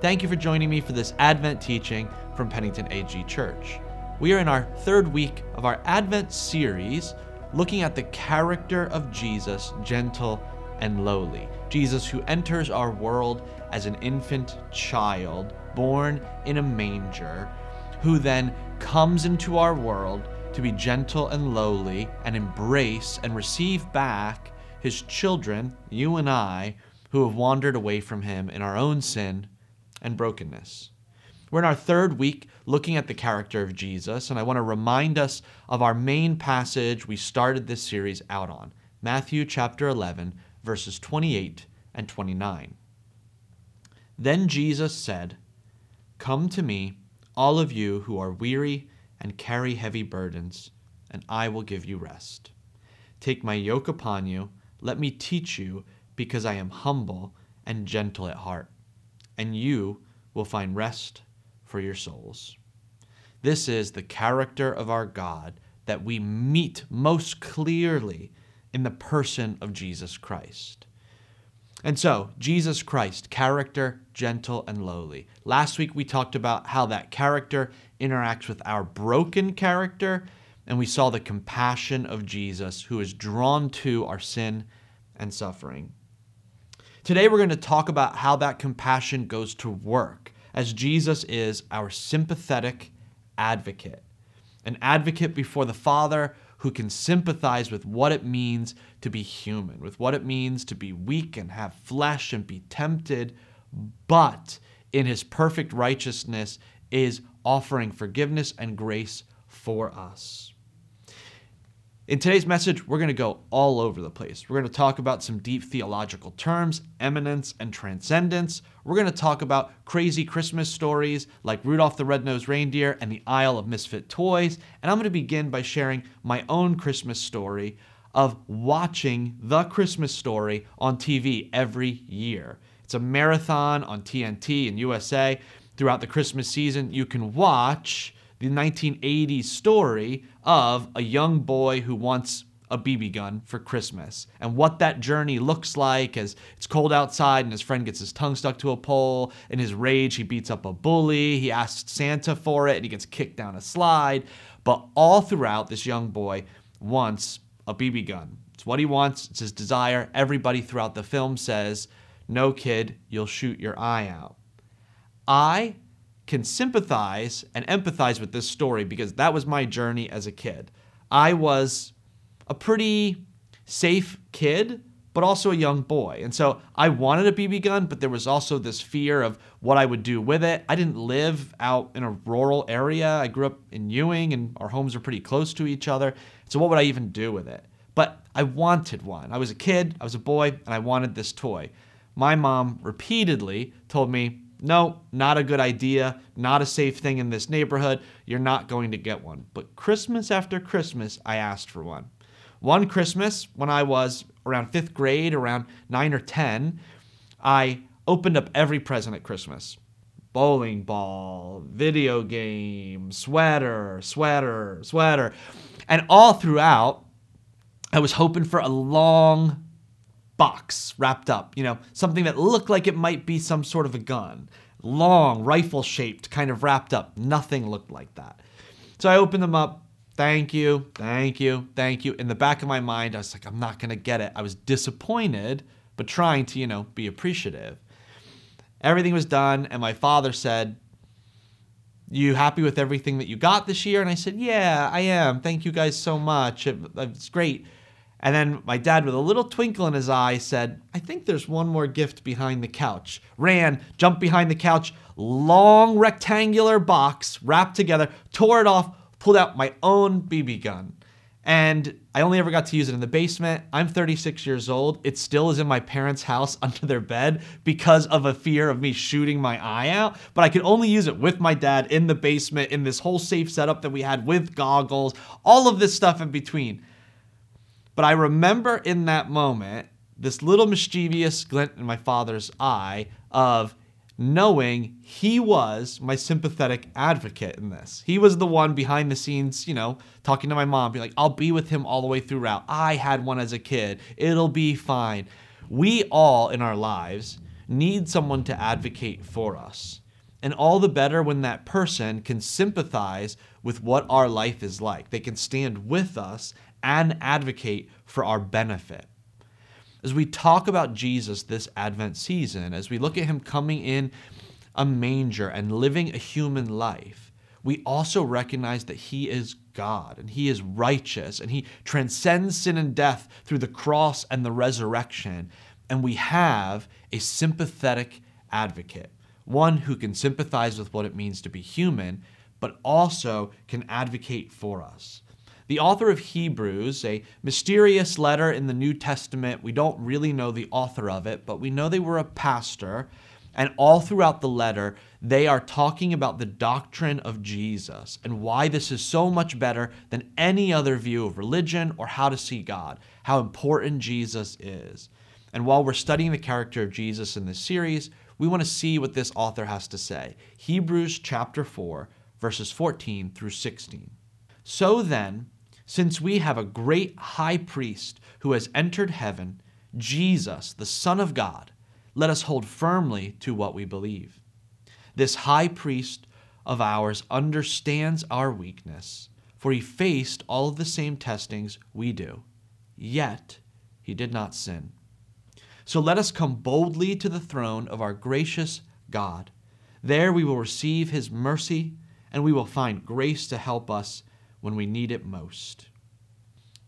Thank you for joining me for this Advent teaching from Pennington AG Church. We are in our third week of our Advent series looking at the character of Jesus, gentle and lowly. Jesus, who enters our world as an infant child, born in a manger, who then comes into our world to be gentle and lowly and embrace and receive back his children, you and I, who have wandered away from him in our own sin and brokenness. We're in our third week looking at the character of Jesus, and I want to remind us of our main passage we started this series out on Matthew chapter 11, verses 28 and 29. Then Jesus said, Come to me, all of you who are weary and carry heavy burdens, and I will give you rest. Take my yoke upon you, let me teach you, because I am humble and gentle at heart and you will find rest for your souls. This is the character of our God that we meet most clearly in the person of Jesus Christ. And so, Jesus Christ, character, gentle, and lowly. Last week we talked about how that character interacts with our broken character, and we saw the compassion of Jesus who is drawn to our sin and suffering. Today, we're going to talk about how that compassion goes to work, as Jesus is our sympathetic advocate, an advocate before the Father who can sympathize with what it means to be human, with what it means to be weak and have flesh and be tempted, but in his perfect righteousness is offering forgiveness and grace for us. In today's message, we're going to go all over the place. We're going to talk about some deep theological terms, immanence and transcendence. We're going to talk about crazy Christmas stories like Rudolph the Red-Nosed Reindeer and the Isle of Misfit Toys. And I'm going to begin by sharing my own Christmas story of watching The Christmas Story on TV every year. It's a marathon on TNT and USA. Throughout the Christmas season, you can watch the 1980s story of a young boy who wants a BB gun for Christmas and what that journey looks like as it's cold outside and his friend gets his tongue stuck to a pole. In his rage, he beats up a bully. He asks Santa for it and he gets kicked down a slide. But all throughout, this young boy wants a BB gun. It's what he wants, it's his desire. Everybody throughout the film says, No, kid, you'll shoot your eye out. I can sympathize and empathize with this story because that was my journey as a kid. I was a pretty safe kid, but also a young boy. And so I wanted a BB gun, but there was also this fear of what I would do with it. I didn't live out in a rural area. I grew up in Ewing and our homes are pretty close to each other. So what would I even do with it? But I wanted one. I was a kid, I was a boy, and I wanted this toy. My mom repeatedly told me, no, not a good idea, not a safe thing in this neighborhood. You're not going to get one. But Christmas after Christmas, I asked for one. One Christmas, when I was around fifth grade, around nine or 10, I opened up every present at Christmas bowling ball, video game, sweater, sweater, sweater. And all throughout, I was hoping for a long box wrapped up, you know, something that looked like it might be some sort of a gun. Long, rifle shaped, kind of wrapped up. Nothing looked like that. So I opened them up. Thank you, thank you, thank you. In the back of my mind, I was like, I'm not to get it. I was disappointed, but trying to, you know, be appreciative. Everything was done, and my father said, you happy with everything that you got this year? And I said, Yeah, I am. Thank you guys so much. It, it's great. And then my dad, with a little twinkle in his eye, said, I think there's one more gift behind the couch. Ran, jumped behind the couch, long rectangular box wrapped together, tore it off, pulled out my own BB gun. And I only ever got to use it in the basement. I'm 36 years old. It still is in my parents' house under their bed because of a fear of me shooting my eye out. But I could only use it with my dad in the basement in this whole safe setup that we had with goggles, all of this stuff in between. But I remember in that moment this little mischievous glint in my father's eye of knowing he was my sympathetic advocate in this. He was the one behind the scenes, you know, talking to my mom, be like, I'll be with him all the way throughout. I had one as a kid. It'll be fine. We all in our lives need someone to advocate for us. And all the better when that person can sympathize with what our life is like. They can stand with us and advocate for our benefit. As we talk about Jesus this Advent season, as we look at him coming in a manger and living a human life, we also recognize that he is God and he is righteous and he transcends sin and death through the cross and the resurrection. And we have a sympathetic advocate, one who can sympathize with what it means to be human, but also can advocate for us. The author of Hebrews, a mysterious letter in the New Testament, we don't really know the author of it, but we know they were a pastor. And all throughout the letter, they are talking about the doctrine of Jesus and why this is so much better than any other view of religion or how to see God, how important Jesus is. And while we're studying the character of Jesus in this series, we want to see what this author has to say. Hebrews chapter 4, verses 14 through 16. So then, since we have a great high priest who has entered heaven, Jesus, the Son of God, let us hold firmly to what we believe. This high priest of ours understands our weakness, for he faced all of the same testings we do, yet he did not sin. So let us come boldly to the throne of our gracious God. There we will receive his mercy, and we will find grace to help us when we need it most.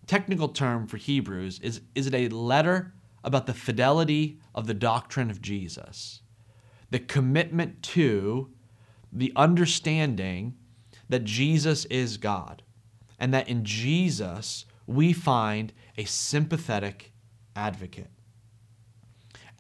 Technical term for Hebrews is is it a letter about the fidelity of the doctrine of Jesus, the commitment to the understanding that Jesus is God, and that in Jesus we find a sympathetic advocate.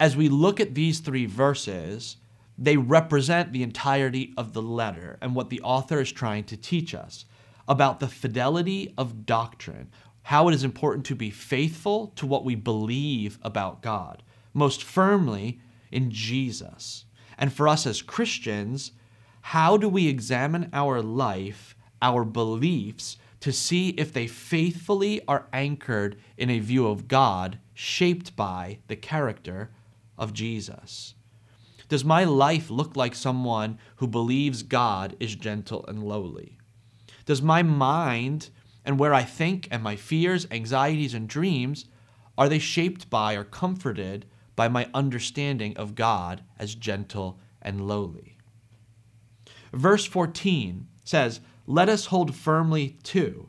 As we look at these three verses, they represent the entirety of the letter and what the author is trying to teach us about the fidelity of doctrine, how it is important to be faithful to what we believe about God, most firmly in Jesus. And for us as Christians, how do we examine our life, our beliefs, to see if they faithfully are anchored in a view of God shaped by the character of Jesus? Does my life look like someone who believes God is gentle and lowly? Does my mind and where I think and my fears, anxieties, and dreams, are they shaped by or comforted by my understanding of God as gentle and lowly? Verse 14 says, Let us hold firmly to.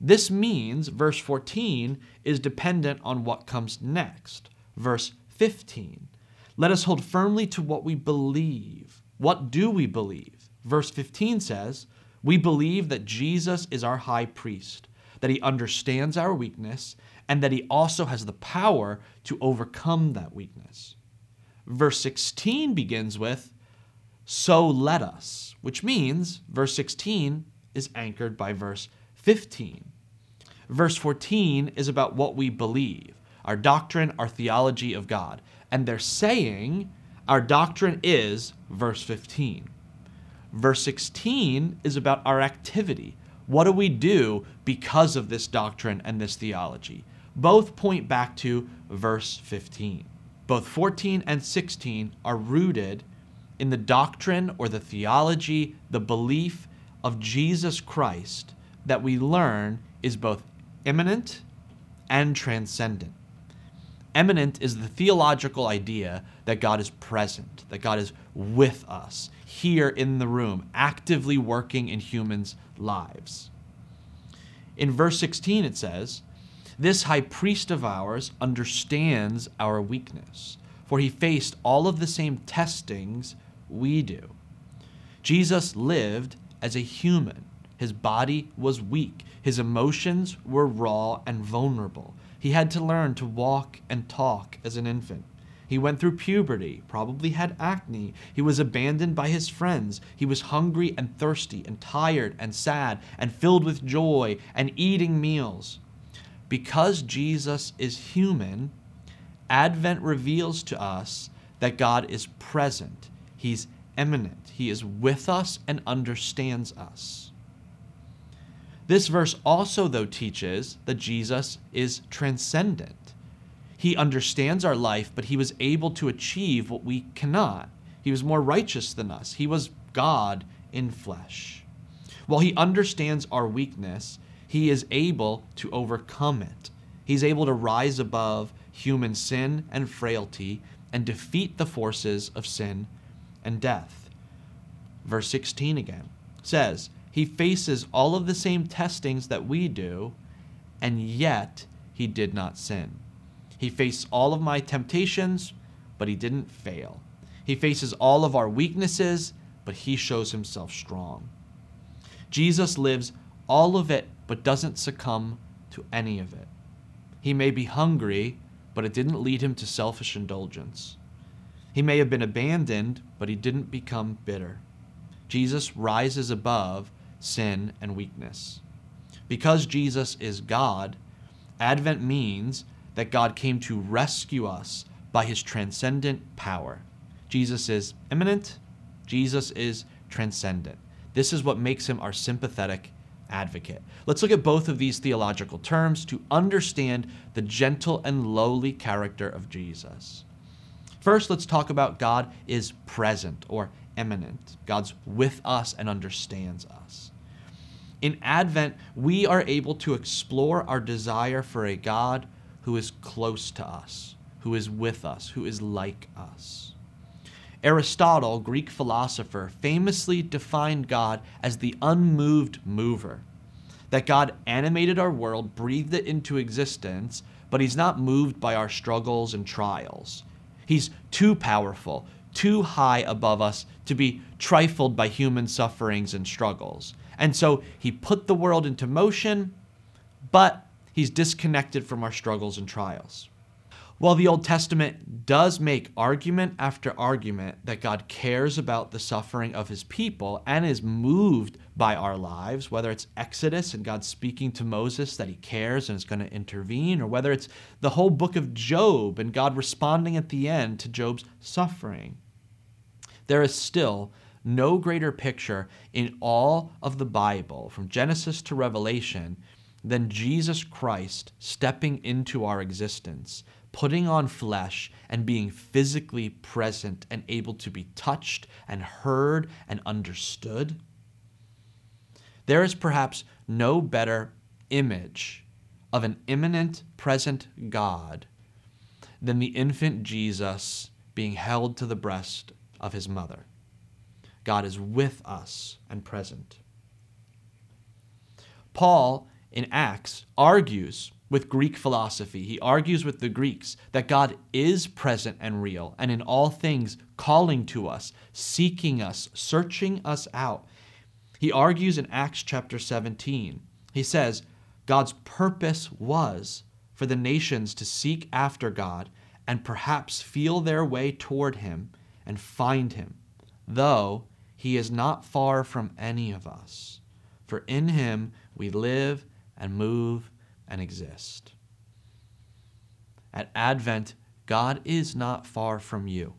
This means verse 14 is dependent on what comes next. Verse 15. Let us hold firmly to what we believe. What do we believe? Verse 15 says, we believe that Jesus is our high priest, that he understands our weakness, and that he also has the power to overcome that weakness. Verse 16 begins with, So let us, which means verse 16 is anchored by verse 15. Verse 14 is about what we believe, our doctrine, our theology of God. And they're saying our doctrine is verse 15. Verse 16 is about our activity. What do we do because of this doctrine and this theology? Both point back to verse 15. Both 14 and 16 are rooted in the doctrine or the theology, the belief of Jesus Christ that we learn is both immanent and transcendent. Immanent is the theological idea that God is present, that God is with us, here in the room, actively working in humans' lives. In verse 16, it says, This high priest of ours understands our weakness, for he faced all of the same testings we do. Jesus lived as a human. His body was weak. His emotions were raw and vulnerable. He had to learn to walk and talk as an infant. He went through puberty, probably had acne. He was abandoned by his friends. He was hungry and thirsty and tired and sad and filled with joy and eating meals. Because Jesus is human, Advent reveals to us that God is present. He's immanent. He is with us and understands us. This verse also, though, teaches that Jesus is transcendent. He understands our life, but he was able to achieve what we cannot. He was more righteous than us. He was God in flesh. While he understands our weakness, he is able to overcome it. He's able to rise above human sin and frailty and defeat the forces of sin and death. Verse 16 again says, He faces all of the same testings that we do, and yet he did not sin. He faced all of my temptations, but he didn't fail. He faces all of our weaknesses, but he shows himself strong. Jesus lives all of it, but doesn't succumb to any of it. He may be hungry, but it didn't lead him to selfish indulgence. He may have been abandoned, but he didn't become bitter. Jesus rises above sin and weakness. Because Jesus is God, Advent means that God came to rescue us by his transcendent power. Jesus is immanent, Jesus is transcendent. This is what makes him our sympathetic advocate. Let's look at both of these theological terms to understand the gentle and lowly character of Jesus. First, let's talk about God is present or immanent. God's with us and understands us. In Advent, we are able to explore our desire for a God who is close to us, who is with us, who is like us. Aristotle, Greek philosopher, famously defined God as the unmoved mover. That God animated our world, breathed it into existence, but he's not moved by our struggles and trials. He's too powerful, too high above us to be trifled by human sufferings and struggles. And so he put the world into motion, but he's disconnected from our struggles and trials. While the Old Testament does make argument after argument that God cares about the suffering of his people and is moved by our lives, whether it's Exodus and God speaking to Moses that he cares and is going to intervene, or whether it's the whole book of Job and God responding at the end to Job's suffering, there is still no greater picture in all of the Bible, from Genesis to Revelation, than Jesus Christ stepping into our existence putting on flesh and being physically present and able to be touched and heard and understood. There is perhaps no better image of an immanent, present God than the infant Jesus being held to the breast of his mother. God is with us and present. Paul in Acts argues with Greek philosophy. He argues with the Greeks that God is present and real, and in all things calling to us, seeking us, searching us out. He argues in Acts chapter 17. He says, God's purpose was for the nations to seek after God and perhaps feel their way toward Him and find Him, though He is not far from any of us. For in Him we live and move and exist. At Advent, God is not far from you.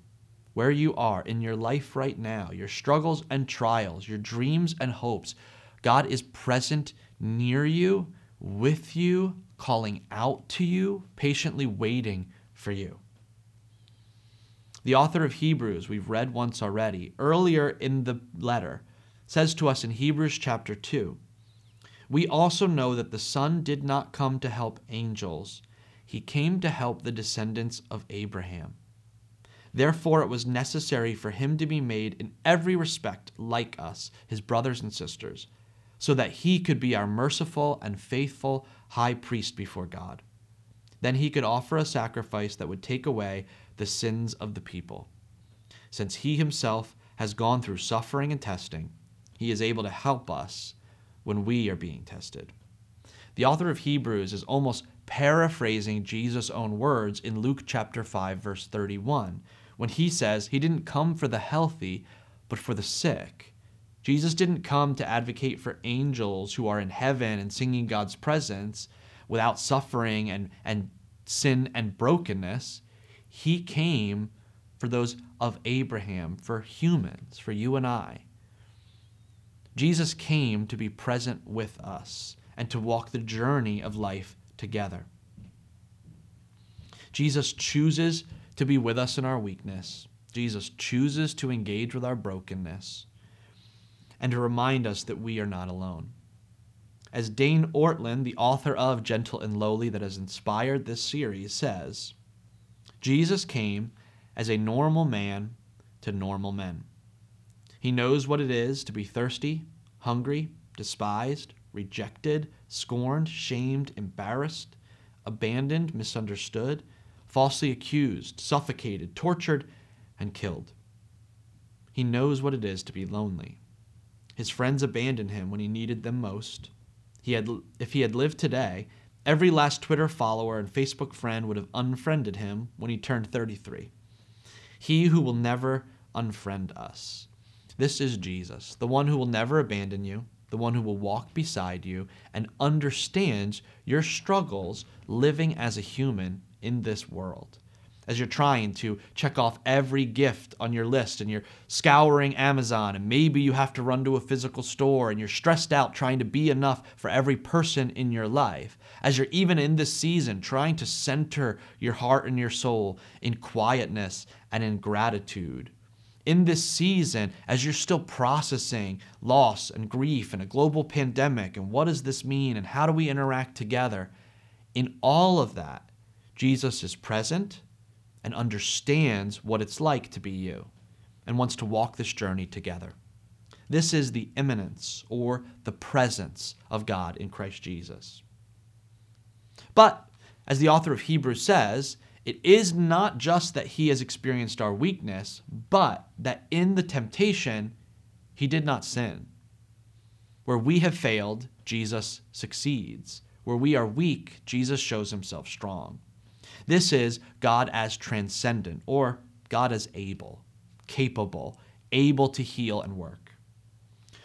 Where you are in your life right now, your struggles and trials, your dreams and hopes, God is present near you, with you, calling out to you, patiently waiting for you. The author of Hebrews, we've read once already, earlier in the letter, says to us in Hebrews chapter 2 we also know that the Son did not come to help angels, he came to help the descendants of Abraham. Therefore, it was necessary for him to be made in every respect like us, his brothers and sisters, so that he could be our merciful and faithful high priest before God. Then he could offer a sacrifice that would take away the sins of the people. Since he himself has gone through suffering and testing, he is able to help us when we are being tested. The author of Hebrews is almost paraphrasing Jesus' own words in Luke chapter 5 verse 31 when he says he didn't come for the healthy but for the sick. Jesus didn't come to advocate for angels who are in heaven and singing God's presence without suffering and, and sin and brokenness. He came for those of Abraham, for humans, for you and I. Jesus came to be present with us and to walk the journey of life together. Jesus chooses to be with us in our weakness. Jesus chooses to engage with our brokenness and to remind us that we are not alone. As Dane Ortlund, the author of Gentle and Lowly, that has inspired this series, says, Jesus came as a normal man to normal men. He knows what it is to be thirsty, hungry, despised, rejected, scorned, shamed, embarrassed, abandoned, misunderstood, falsely accused, suffocated, tortured, and killed. He knows what it is to be lonely. His friends abandoned him when he needed them most. He had, if he had lived today, every last Twitter follower and Facebook friend would have unfriended him when he turned 33. He who will never unfriend us. This is Jesus, the one who will never abandon you, the one who will walk beside you and understands your struggles living as a human in this world as you're trying to check off every gift on your list and you're scouring Amazon and maybe you have to run to a physical store and you're stressed out trying to be enough for every person in your life. As you're even in this season trying to center your heart and your soul in quietness and in gratitude. In this season, as you're still processing loss and grief and a global pandemic and what does this mean and how do we interact together, in all of that, Jesus is present and understands what it's like to be you and wants to walk this journey together. This is the immanence or the presence of God in Christ Jesus. But, as the author of Hebrews says, it is not just that he has experienced our weakness, but that in the temptation, he did not sin. Where we have failed, Jesus succeeds. Where we are weak, Jesus shows himself strong. This is God as transcendent, or God as able, capable, able to heal and work.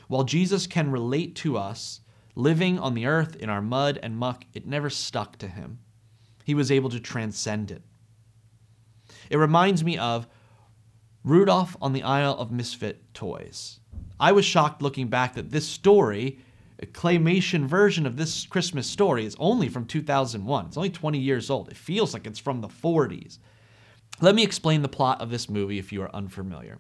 While Jesus can relate to us, living on the earth in our mud and muck, it never stuck to him. He was able to transcend it. It reminds me of Rudolph on the Isle of Misfit Toys. I was shocked looking back that this story a claymation version of this Christmas story is only from 2001. It's only 20 years old. It feels like it's from the 40s. Let me explain the plot of this movie if you are unfamiliar.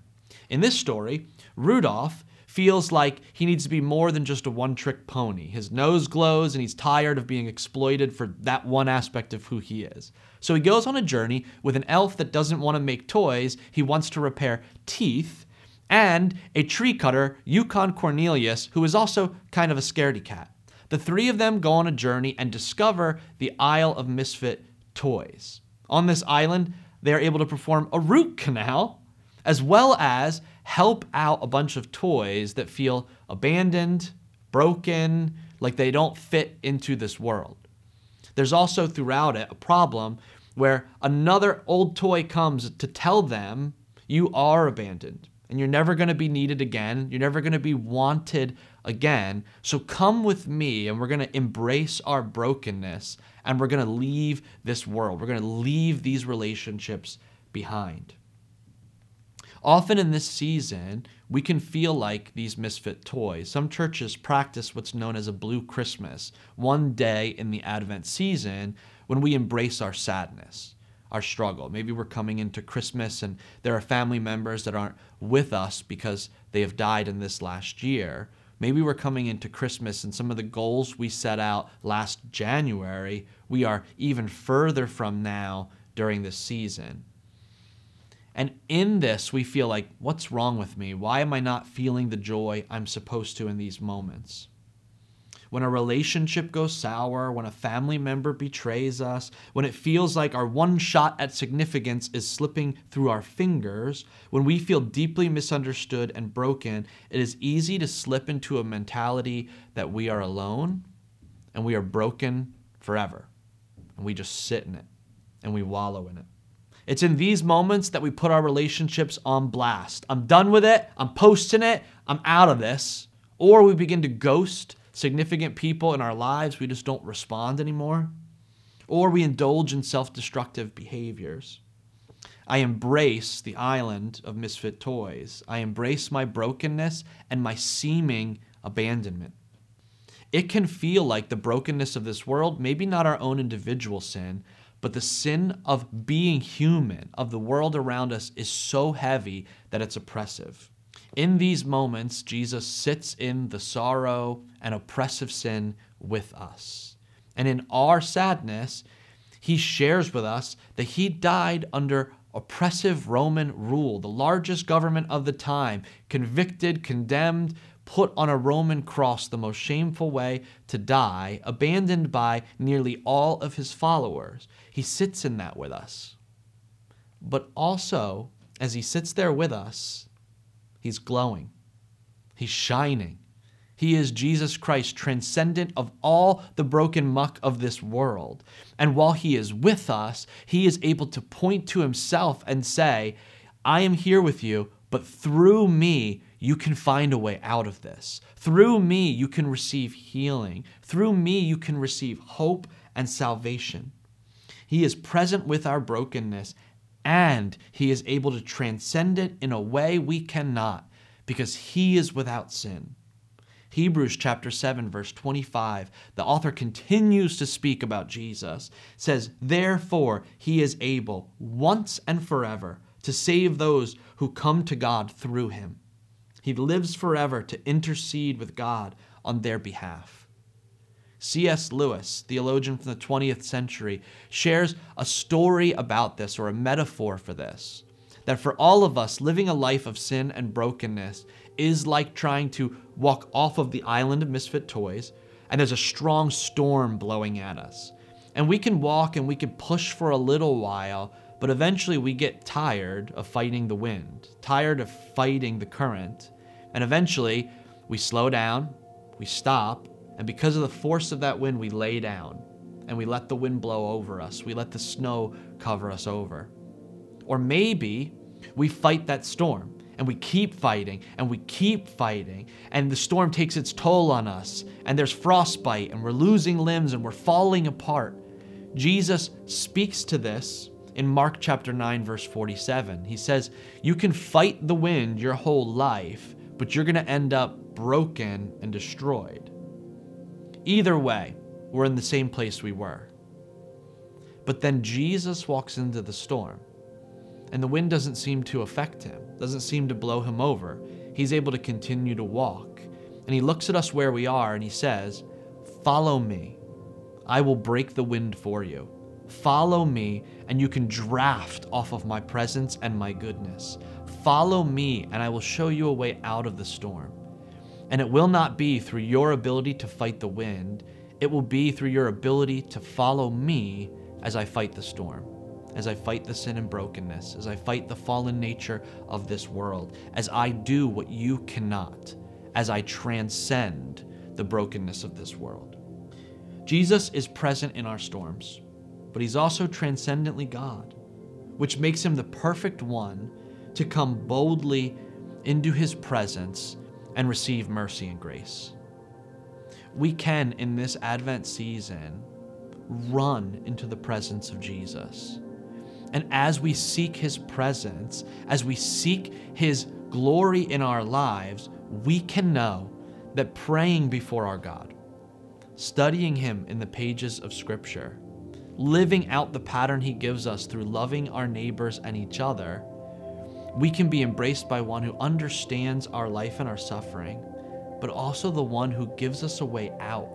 In this story, Rudolph feels like he needs to be more than just a one trick pony. His nose glows and he's tired of being exploited for that one aspect of who he is. So he goes on a journey with an elf that doesn't want to make toys, he wants to repair teeth and a tree cutter, Yukon Cornelius, who is also kind of a scaredy cat. The three of them go on a journey and discover the Isle of Misfit Toys. On this island, they are able to perform a root canal, as well as help out a bunch of toys that feel abandoned, broken, like they don't fit into this world. There's also throughout it a problem where another old toy comes to tell them you are abandoned and you're never going to be needed again. You're never going to be wanted again. So come with me and we're going to embrace our brokenness and we're going to leave this world. We're going to leave these relationships behind. Often in this season, we can feel like these misfit toys. Some churches practice what's known as a blue Christmas, one day in the Advent season when we embrace our sadness our struggle. Maybe we're coming into Christmas and there are family members that aren't with us because they have died in this last year. Maybe we're coming into Christmas and some of the goals we set out last January, we are even further from now during this season. And in this, we feel like, what's wrong with me? Why am I not feeling the joy I'm supposed to in these moments? when a relationship goes sour, when a family member betrays us, when it feels like our one shot at significance is slipping through our fingers, when we feel deeply misunderstood and broken, it is easy to slip into a mentality that we are alone and we are broken forever. And we just sit in it and we wallow in it. It's in these moments that we put our relationships on blast. I'm done with it. I'm posting it. I'm out of this. Or we begin to ghost significant people in our lives, we just don't respond anymore. Or we indulge in self destructive behaviors. I embrace the island of misfit toys. I embrace my brokenness and my seeming abandonment. It can feel like the brokenness of this world, maybe not our own individual sin, But the sin of being human, of the world around us, is so heavy that it's oppressive. In these moments, Jesus sits in the sorrow and oppressive sin with us. And in our sadness, he shares with us that he died under oppressive Roman rule, the largest government of the time, convicted, condemned, put on a Roman cross, the most shameful way to die, abandoned by nearly all of his followers. He sits in that with us. But also, as he sits there with us, he's glowing, he's shining. He is Jesus Christ, transcendent of all the broken muck of this world. And while He is with us, He is able to point to Himself and say, I am here with you, but through me, you can find a way out of this. Through me, you can receive healing. Through me, you can receive hope and salvation. He is present with our brokenness, and He is able to transcend it in a way we cannot because He is without sin. Hebrews chapter 7 verse 25 the author continues to speak about Jesus says therefore he is able once and forever to save those who come to God through him he lives forever to intercede with God on their behalf C.S. Lewis, theologian from the 20th century, shares a story about this or a metaphor for this. That for all of us, living a life of sin and brokenness is like trying to walk off of the island of misfit toys, and there's a strong storm blowing at us. And we can walk and we can push for a little while, but eventually we get tired of fighting the wind, tired of fighting the current, and eventually we slow down, we stop, and because of the force of that wind, we lay down and we let the wind blow over us. We let the snow cover us over. Or maybe we fight that storm and we keep fighting and we keep fighting and the storm takes its toll on us and there's frostbite and we're losing limbs and we're falling apart. Jesus speaks to this in Mark chapter 9 verse 47. He says, "You can fight the wind your whole life, but you're going to end up broken and destroyed." Either way, we're in the same place we were. But then Jesus walks into the storm and the wind doesn't seem to affect him, doesn't seem to blow him over. He's able to continue to walk. And he looks at us where we are and he says, Follow me. I will break the wind for you. Follow me, and you can draft off of my presence and my goodness. Follow me, and I will show you a way out of the storm. And it will not be through your ability to fight the wind, it will be through your ability to follow me as I fight the storm as I fight the sin and brokenness, as I fight the fallen nature of this world, as I do what you cannot, as I transcend the brokenness of this world. Jesus is present in our storms, but he's also transcendently God, which makes him the perfect one to come boldly into his presence and receive mercy and grace. We can, in this Advent season, run into the presence of Jesus. And as we seek His presence, as we seek His glory in our lives, we can know that praying before our God, studying Him in the pages of Scripture, living out the pattern He gives us through loving our neighbors and each other, we can be embraced by one who understands our life and our suffering, but also the one who gives us a way out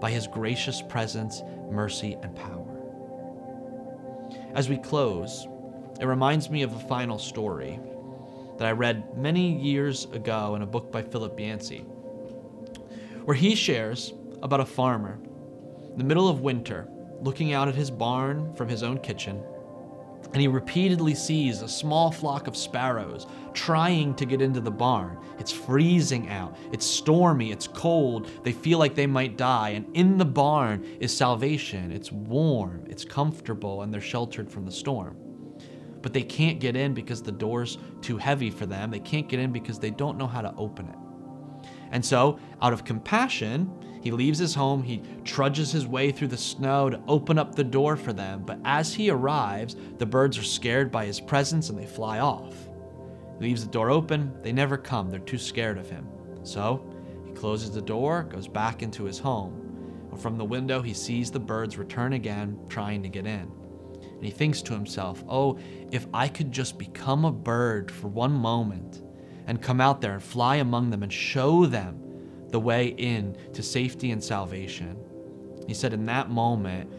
by His gracious presence, mercy, and power. As we close, it reminds me of a final story that I read many years ago in a book by Philip Yancey, where he shares about a farmer in the middle of winter looking out at his barn from his own kitchen and he repeatedly sees a small flock of sparrows trying to get into the barn. It's freezing out, it's stormy, it's cold, they feel like they might die, and in the barn is salvation. It's warm, it's comfortable, and they're sheltered from the storm. But they can't get in because the door's too heavy for them. They can't get in because they don't know how to open it. And so, out of compassion, he leaves his home, he trudges his way through the snow to open up the door for them, but as he arrives, the birds are scared by his presence and they fly off. He leaves the door open, they never come, they're too scared of him. So, he closes the door, goes back into his home. From the window, he sees the birds return again, trying to get in. And he thinks to himself, oh, if I could just become a bird for one moment and come out there and fly among them and show them the way in to safety and salvation. He said, in that moment,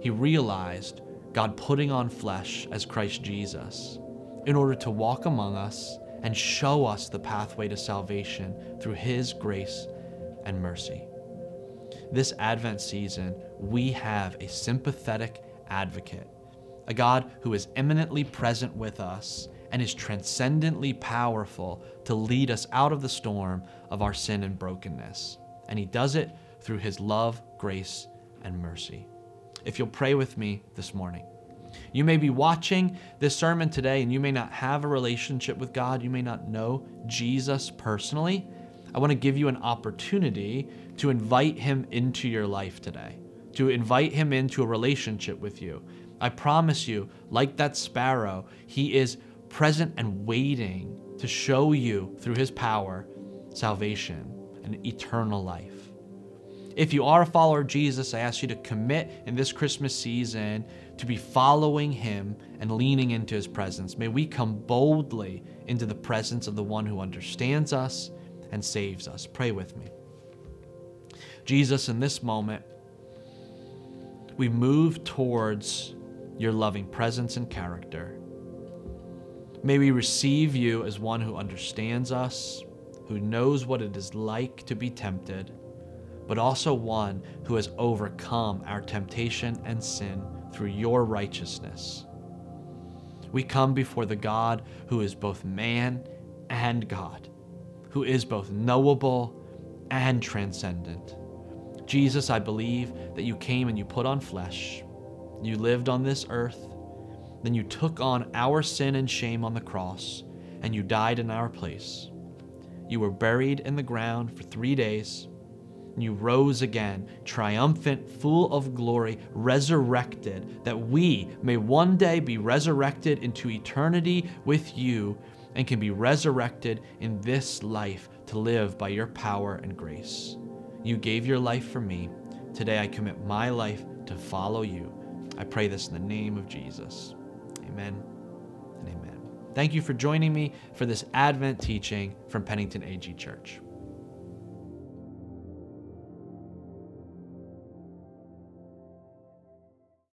he realized God putting on flesh as Christ Jesus in order to walk among us and show us the pathway to salvation through his grace and mercy. This Advent season, we have a sympathetic advocate, a God who is immanently present with us and is transcendently powerful to lead us out of the storm of our sin and brokenness. And He does it through His love, grace, and mercy. If you'll pray with me this morning. You may be watching this sermon today and you may not have a relationship with God. You may not know Jesus personally. I want to give you an opportunity to invite him into your life today, to invite him into a relationship with you. I promise you, like that sparrow, he is present and waiting to show you through his power salvation and eternal life. If you are a follower of Jesus, I ask you to commit in this Christmas season to be following him and leaning into his presence. May we come boldly into the presence of the one who understands us and saves us. Pray with me. Jesus, in this moment, we move towards your loving presence and character. May we receive you as one who understands us, who knows what it is like to be tempted, but also one who has overcome our temptation and sin through your righteousness. We come before the God who is both man and God, who is both knowable and transcendent. Jesus, I believe that you came and you put on flesh. You lived on this earth. Then you took on our sin and shame on the cross, and you died in our place. You were buried in the ground for three days. And you rose again, triumphant, full of glory, resurrected, that we may one day be resurrected into eternity with you and can be resurrected in this life to live by your power and grace. You gave your life for me. Today I commit my life to follow you. I pray this in the name of Jesus. Amen and amen. Thank you for joining me for this Advent teaching from Pennington AG Church.